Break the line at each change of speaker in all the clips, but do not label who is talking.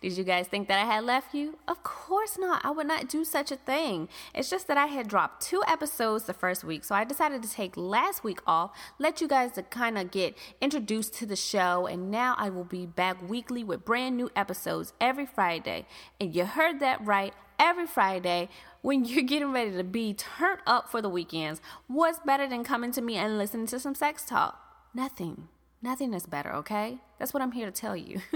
Did you guys think that I had left you? Of course not. I would not do such a thing. It's just that I had dropped two episodes the first week, so I decided to take last week off, let you guys to kind of get introduced to the show, and now I will be back weekly with brand new episodes every Friday. And you heard that right every Friday when you're getting ready to be turned up for the weekends. What's better than coming to me and listening to some sex talk? Nothing. Nothing is better, okay? That's what I'm here to tell you.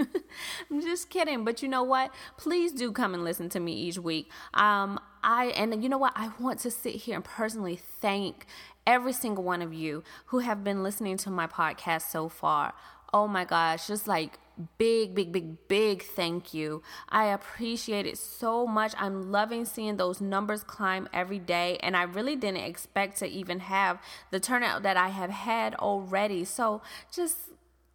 I'm just kidding, but you know what? Please do come and listen to me each week. Um, I and you know what? I want to sit here and personally thank every single one of you who have been listening to my podcast so far. Oh my gosh, just like big, big, big, big thank you. I appreciate it so much. I'm loving seeing those numbers climb every day, and I really didn't expect to even have the turnout that I have had already. So just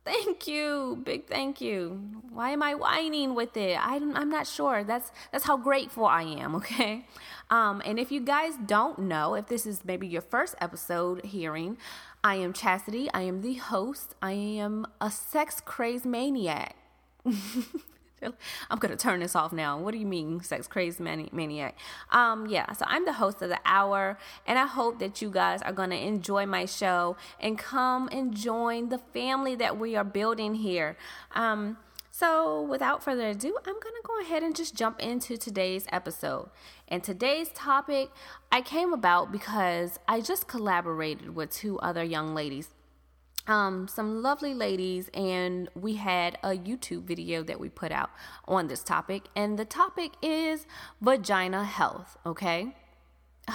thank you big thank you why am i whining with it I'm, I'm not sure that's that's how grateful i am okay um, and if you guys don't know if this is maybe your first episode hearing I am Chastity. I am the host. I am a sex crazed maniac. I'm gonna turn this off now. What do you mean, sex crazy mani- maniac? Um, yeah. So I'm the host of the hour, and I hope that you guys are gonna enjoy my show and come and join the family that we are building here. Um, so, without further ado, I'm to go ahead and just jump into today's episode. And today's topic I came about because I just collaborated with two other young ladies. Um, some lovely ladies, and we had a YouTube video that we put out on this topic. And the topic is vagina health, okay?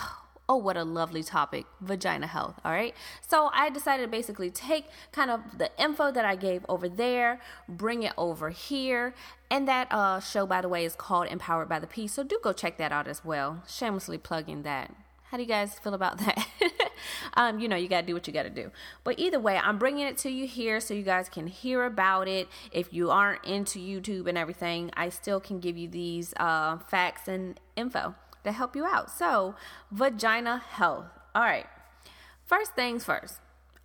Oh, what a lovely topic vagina health. All right. So I decided to basically take kind of the info that I gave over there, bring it over here. And that uh, show, by the way, is called Empowered by the Peace. So do go check that out as well. Shamelessly plugging that. How do you guys feel about that? um, you know, you got to do what you got to do. But either way, I'm bringing it to you here so you guys can hear about it. If you aren't into YouTube and everything, I still can give you these uh, facts and info to help you out. So, vagina health. All right. First things first,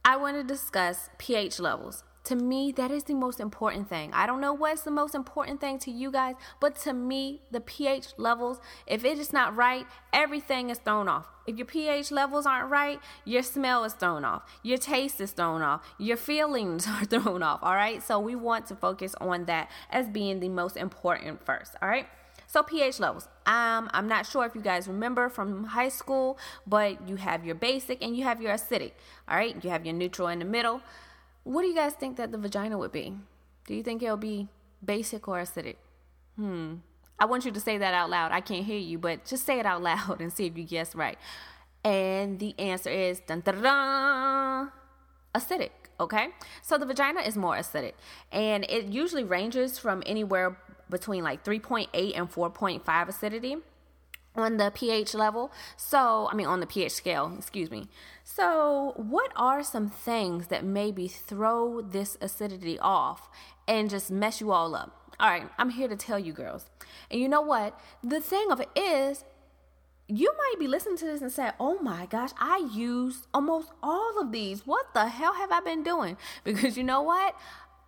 I want to discuss pH levels. To me, that is the most important thing. I don't know what's the most important thing to you guys, but to me, the pH levels, if it is not right, everything is thrown off. If your pH levels aren't right, your smell is thrown off, your taste is thrown off, your feelings are thrown off. All right. So we want to focus on that as being the most important first. All right. So pH levels. Um, I'm not sure if you guys remember from high school, but you have your basic and you have your acidic. All right, you have your neutral in the middle. What do you guys think that the vagina would be? Do you think it'll be basic or acidic? Hmm. I want you to say that out loud. I can't hear you, but just say it out loud and see if you guess right. And the answer is dun, dun, dun, acidic. Okay, so the vagina is more acidic, and it usually ranges from anywhere between like 3.8 and 4.5 acidity on the pH level. So, I mean, on the pH scale, excuse me. So, what are some things that maybe throw this acidity off and just mess you all up? All right, I'm here to tell you, girls. And you know what? The thing of it is, you might be listening to this and say, Oh my gosh, I use almost all of these. What the hell have I been doing? Because you know what?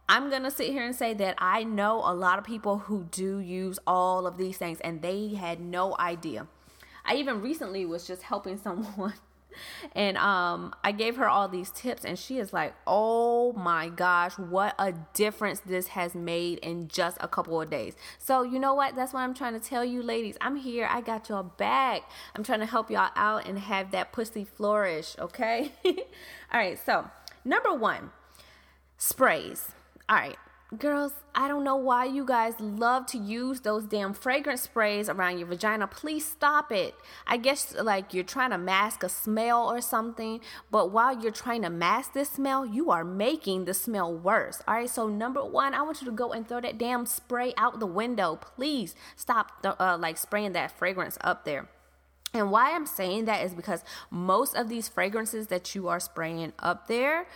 I'm going to sit here and say that I know a lot of people who do use all of these things and they had no idea. I even recently was just helping someone and um I gave her all these tips and she is like, "Oh my gosh, what a difference this has made in just a couple of days." So, you know what? That's what I'm trying to tell you ladies. I'm here. I got your back. I'm trying to help y'all out and have that pussy flourish, okay? all right. So, number 1, sprays. All right, girls, I don't know why you guys love to use those damn fragrance sprays around your vagina. Please stop it. I guess like you're trying to mask a smell or something, but while you're trying to mask this smell, you are making the smell worse. All right, so number one, I want you to go and throw that damn spray out the window. Please stop uh, like spraying that fragrance up there. And why I'm saying that is because most of these fragrances that you are spraying up there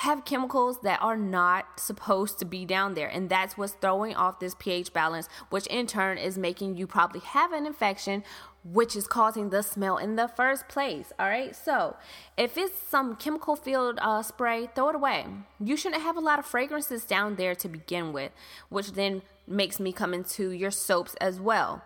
have chemicals that are not supposed to be down there. And that's what's throwing off this pH balance, which in turn is making you probably have an infection, which is causing the smell in the first place. All right. So if it's some chemical filled uh, spray, throw it away. You shouldn't have a lot of fragrances down there to begin with, which then makes me come into your soaps as well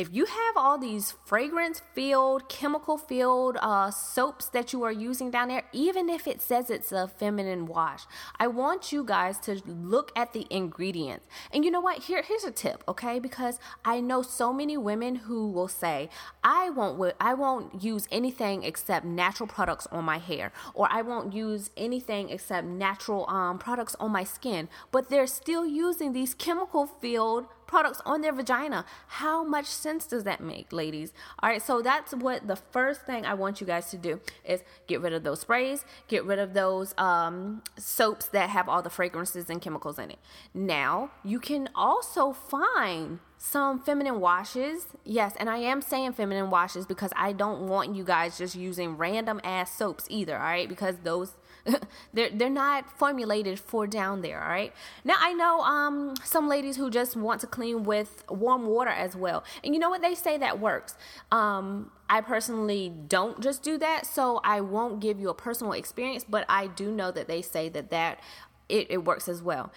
if you have all these fragrance filled, chemical filled uh, soaps that you are using down there, even if it says it's a feminine wash, I want you guys to look at the ingredients. And you know what? Here, here's a tip, okay? Because I know so many women who will say, "I won't, I won't use anything except natural products on my hair, or I won't use anything except natural um, products on my skin," but they're still using these chemical filled products on their vagina. How much sense does that make, ladies? All right, so that's what the first thing I want you guys to do is get rid of those sprays, get rid of those um, soaps that have all the fragrances and chemicals in it. Now, you can also find some feminine washes. Yes, and I am saying feminine washes because I don't want you guys just using random ass soaps either, all right? Because those they're they're not formulated for down there, all right? Now I know um some ladies who just want to clean with warm water as well. And you know what they say that works. Um I personally don't just do that, so I won't give you a personal experience, but I do know that they say that that it, it works as well.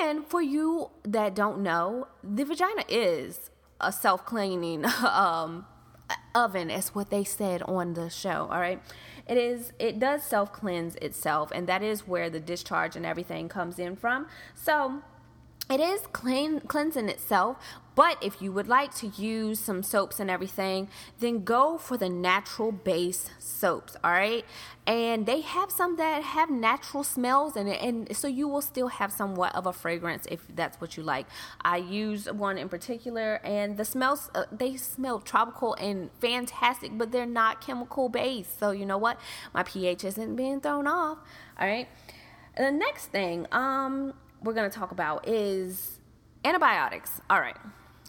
And for you that don't know, the vagina is a self cleaning um, oven, is what they said on the show. All right it is it does self cleanse itself and that is where the discharge and everything comes in from. So it is clean cleansing itself but if you would like to use some soaps and everything then go for the natural base soaps all right? And they have some that have natural smells in it and so you will still have somewhat of a fragrance if that's what you like. I use one in particular and the smells uh, they smell tropical and fantastic but they're not chemical based. So you know what? My ph isn't being thrown off all right? The next thing um we're going to talk about is antibiotics. All right.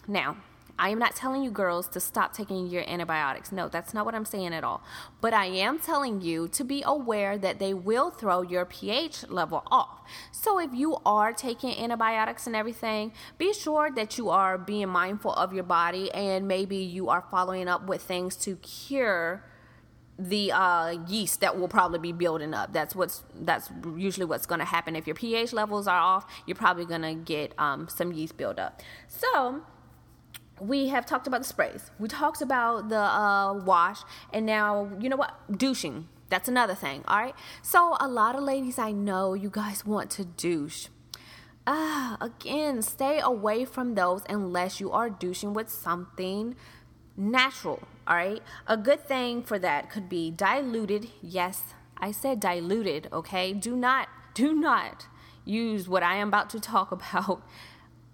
Now, I am not telling you girls to stop taking your antibiotics. No, that's not what I'm saying at all. But I am telling you to be aware that they will throw your pH level off. So if you are taking antibiotics and everything, be sure that you are being mindful of your body and maybe you are following up with things to cure the uh, yeast that will probably be building up. That's what's that's usually what's going to happen. If your pH levels are off, you're probably going to get um, some yeast buildup. So we have talked about the sprays. We talked about the uh, wash, and now you know what? Douching. That's another thing. All right. So a lot of ladies I know, you guys want to douche. Uh, again, stay away from those unless you are douching with something natural, all right? A good thing for that could be diluted. Yes, I said diluted, okay? Do not do not use what I am about to talk about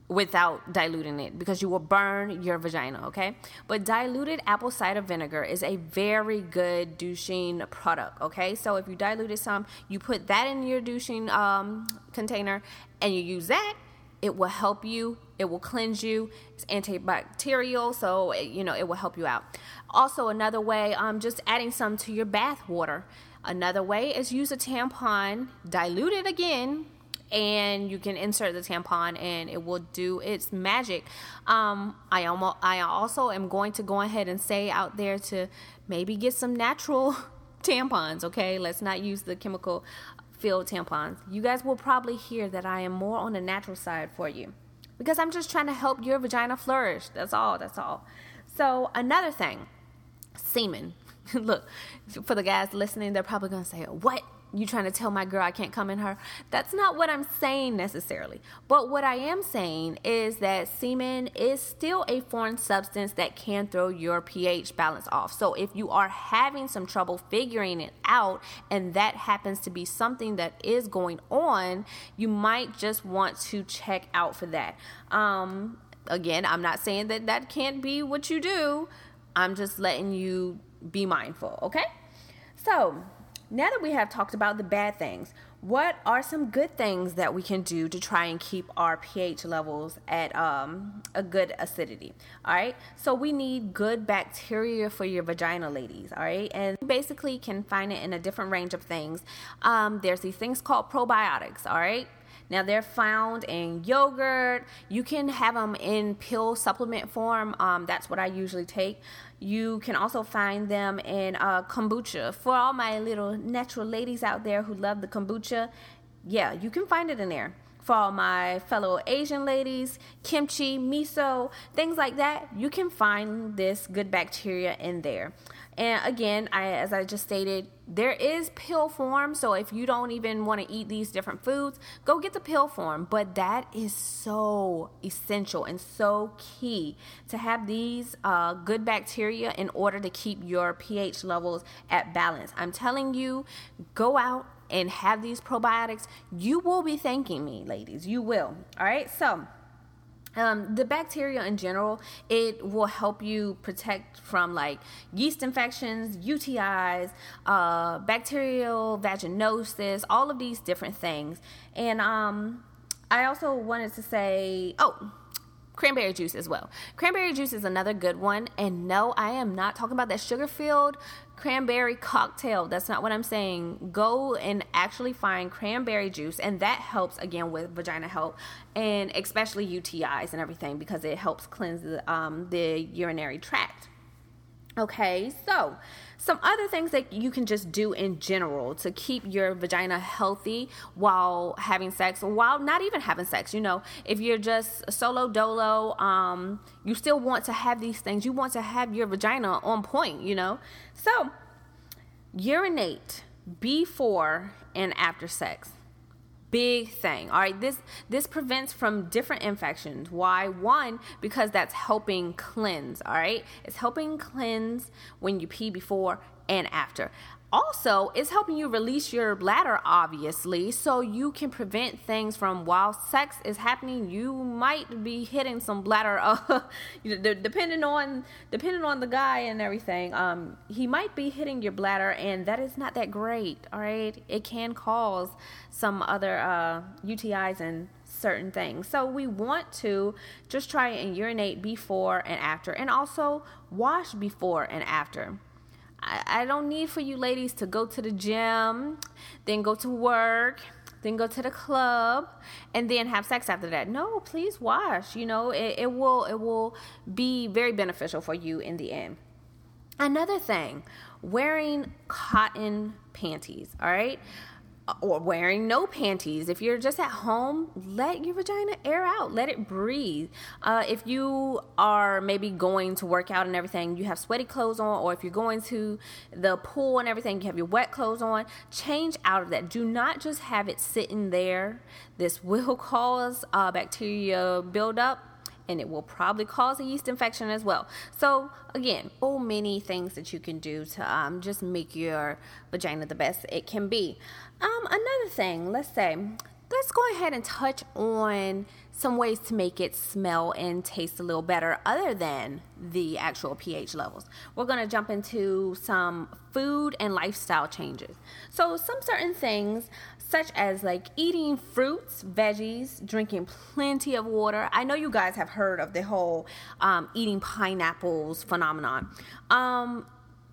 without diluting it because you will burn your vagina, okay? But diluted apple cider vinegar is a very good douching product, okay? So if you diluted some, you put that in your douching um, container and you use that it will help you it will cleanse you it's antibacterial so it, you know it will help you out. Also another way um just adding some to your bath water. Another way is use a tampon dilute it again and you can insert the tampon and it will do its magic. Um i almost i also am going to go ahead and say out there to maybe get some natural tampons okay? Let's not use the chemical filled tampons. You guys will probably hear that I am more on the natural side for you because I'm just trying to help your vagina flourish. That's all. That's all. So, another thing semen. Look, for the guys listening, they're probably going to say, What? You trying to tell my girl I can't come in her. That's not what I'm saying necessarily. But what I am saying is that semen is still a foreign substance that can throw your pH balance off. So if you are having some trouble figuring it out and that happens to be something that is going on, you might just want to check out for that. Um, again, I'm not saying that that can't be what you do. I'm just letting you be mindful, okay? So, now that we have talked about the bad things, what are some good things that we can do to try and keep our pH levels at um, a good acidity? All right, so we need good bacteria for your vagina, ladies. All right, and basically can find it in a different range of things. Um, there's these things called probiotics. All right, now they're found in yogurt. You can have them in pill supplement form. Um, that's what I usually take. You can also find them in uh, kombucha. For all my little natural ladies out there who love the kombucha, yeah, you can find it in there. for all my fellow Asian ladies, kimchi, miso, things like that, you can find this good bacteria in there. And again, I, as I just stated, there is pill form. So if you don't even want to eat these different foods, go get the pill form. But that is so essential and so key to have these uh, good bacteria in order to keep your pH levels at balance. I'm telling you, go out and have these probiotics. You will be thanking me, ladies. You will. All right. So, um, the bacteria in general, it will help you protect from like yeast infections, UTIs, uh, bacterial vaginosis, all of these different things. And um, I also wanted to say, oh, cranberry juice as well. Cranberry juice is another good one. And no, I am not talking about that sugar filled cranberry cocktail. That's not what I'm saying. Go and actually find cranberry juice, and that helps again with vagina health and especially UTIs and everything because it helps cleanse the, um, the urinary tract. Okay, so some other things that you can just do in general to keep your vagina healthy while having sex, while not even having sex. You know, if you're just solo dolo, um, you still want to have these things. You want to have your vagina on point, you know. So, urinate before and after sex big thing. All right this this prevents from different infections. Why? One because that's helping cleanse all right? It's helping cleanse when you pee before and after also it's helping you release your bladder obviously so you can prevent things from while sex is happening you might be hitting some bladder uh, depending on depending on the guy and everything um he might be hitting your bladder and that is not that great all right? It can cause some other uh, utis and certain things. So we want to just try and urinate before and after and also wash before and after I, I don't need for you ladies to go to the gym, then go to work, then go to the club and then have sex after that. No please wash you know? It, it will it will be very beneficial for you in the end. Another thing wearing cotton panties all right or wearing no panties. If you're just at home, let your vagina air out, let it breathe. Uh, if you are maybe going to work out and everything, you have sweaty clothes on, or if you're going to the pool and everything, you have your wet clothes on, change out of that. Do not just have it sitting there. This will cause uh, bacteria buildup and it will probably cause a yeast infection as well. So, again, so many things that you can do to um, just make your vagina the best it can be. Um, another thing, let's say, let's go ahead and touch on some ways to make it smell and taste a little better other than the actual pH levels. We're going to jump into some food and lifestyle changes. So, some certain things such as like eating fruits, veggies, drinking plenty of water. I know you guys have heard of the whole um, eating pineapples phenomenon. Um,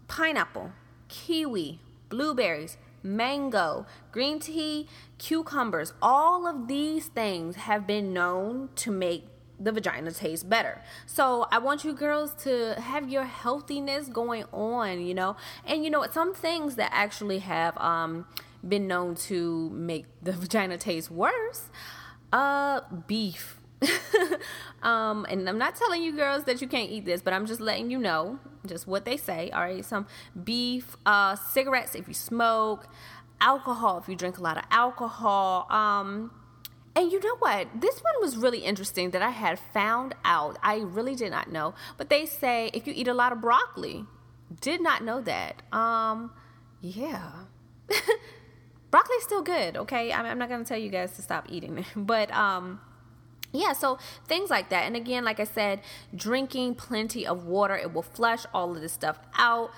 pineapple, kiwi, blueberries, mango, green tea, cucumbers, all of these things have been known to make the vagina taste better. So I want you girls to have your healthiness going on, you know. And you know what? Some things that actually have um been known to make the vagina taste worse. Uh, beef. um, and I'm not telling you girls that you can't eat this, but I'm just letting you know just what they say. All right, some beef, uh, cigarettes if you smoke, alcohol if you drink a lot of alcohol. Um, and you know what? This one was really interesting that I had found out. I really did not know, but they say if you eat a lot of broccoli, did not know that. Um, yeah. broccoli's still good okay i'm, I'm not to tell you guys to stop eating it but um yeah, so things like that. And again, like I said, drinking plenty of water, it will flush all of this stuff out.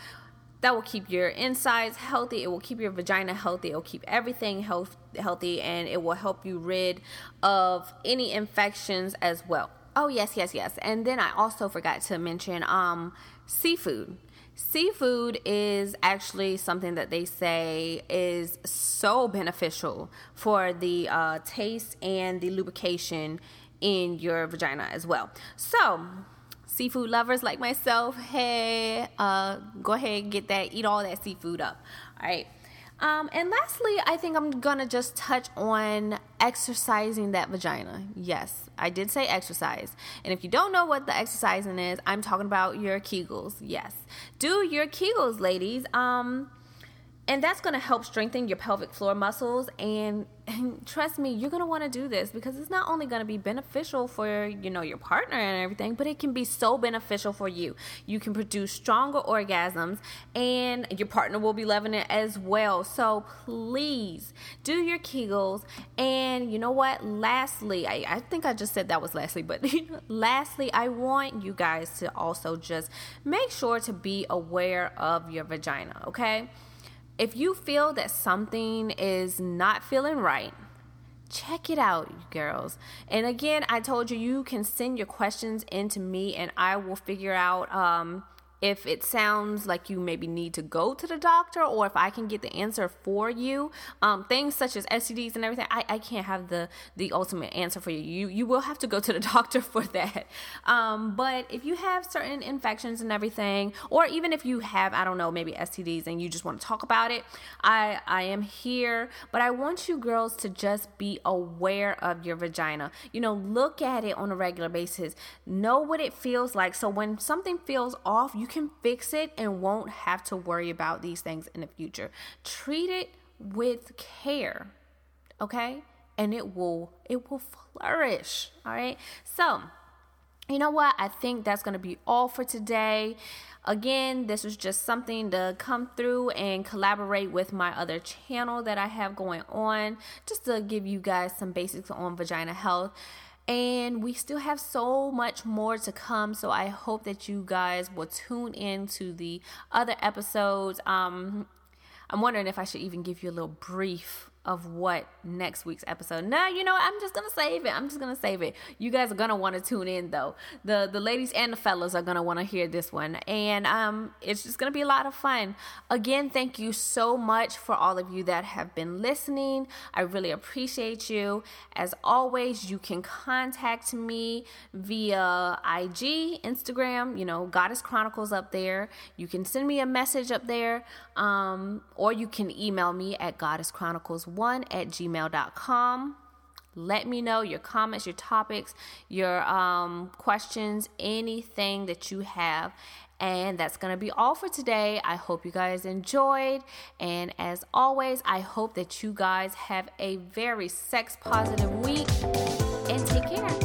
That will keep your insides healthy. It will keep your vagina healthy. It will keep everything health, healthy and it will help you rid of any infections as well. Oh, yes, yes, yes. And then I also forgot to mention um, seafood. Seafood is actually something that they say is so beneficial for the uh, taste and the lubrication in your vagina as well. So, seafood lovers like myself, hey, uh, go ahead and get that, eat all that seafood up. All right. Um, and lastly, I think I'm gonna just touch on exercising that vagina. Yes, I did say exercise. And if you don't know what the exercising is, I'm talking about your Kegels. Yes, do your Kegels, ladies. Um, and that's going to help strengthen your pelvic floor muscles. And, and trust me you're going to want to do this because it's not only going to be beneficial for you know your partner and everything but it can be so beneficial for you. You can produce stronger orgasms and your partner will be loving it as well. So please do your kegels. And you know what? Lastly i, I think i just said that was lastly but lastly i want you guys to also just make sure to be aware of your vagina okay if you feel that something is not feeling right, check it out, girls. And again, I told you you can send your questions into me and I will figure out um, if it sounds like you maybe need to go to the doctor or if I can get the answer for you. Um, things such as STDs and everything, I, I can't have the the ultimate answer for you. You you will have to go to the doctor for that. Um, but if you have certain infections and everything, or even if you have, I don't know, maybe STDs and you just want to talk about it, I I am here. But I want you girls to just be aware of your vagina. You know, look at it on a regular basis. Know what it feels like. So when something feels off, you can fix it and won't have to worry about these things in the future. Treat it with care, okay? And it will it will flourish, all right? So, you know what? I think that's going to be all for today. Again, this was just something to come through and collaborate with my other channel that I have going on, just to give you guys some basics on vagina health. And we still have so much more to come. So I hope that you guys will tune in to the other episodes. Um, I'm wondering if I should even give you a little brief of what next week's episode. Now, you know, I'm just gonna save it. I'm just gonna save it. You guys are gonna want to tune in though. The the ladies and the fellas are gonna want to hear this one, and um, it's just gonna be a lot of fun. Again, thank you so much for all of you that have been listening. I really appreciate you. As always, you can contact me via IG, Instagram. You know, Goddess Chronicles up there. You can send me a message up there, um, or you can email me at Goddess Chronicles one at gmail.com. Let me know your comments, your topics, your um, questions, anything that you have. And that's going to be all for today. I hope you guys enjoyed. And as always, I hope that you guys have a very sex positive week and take care.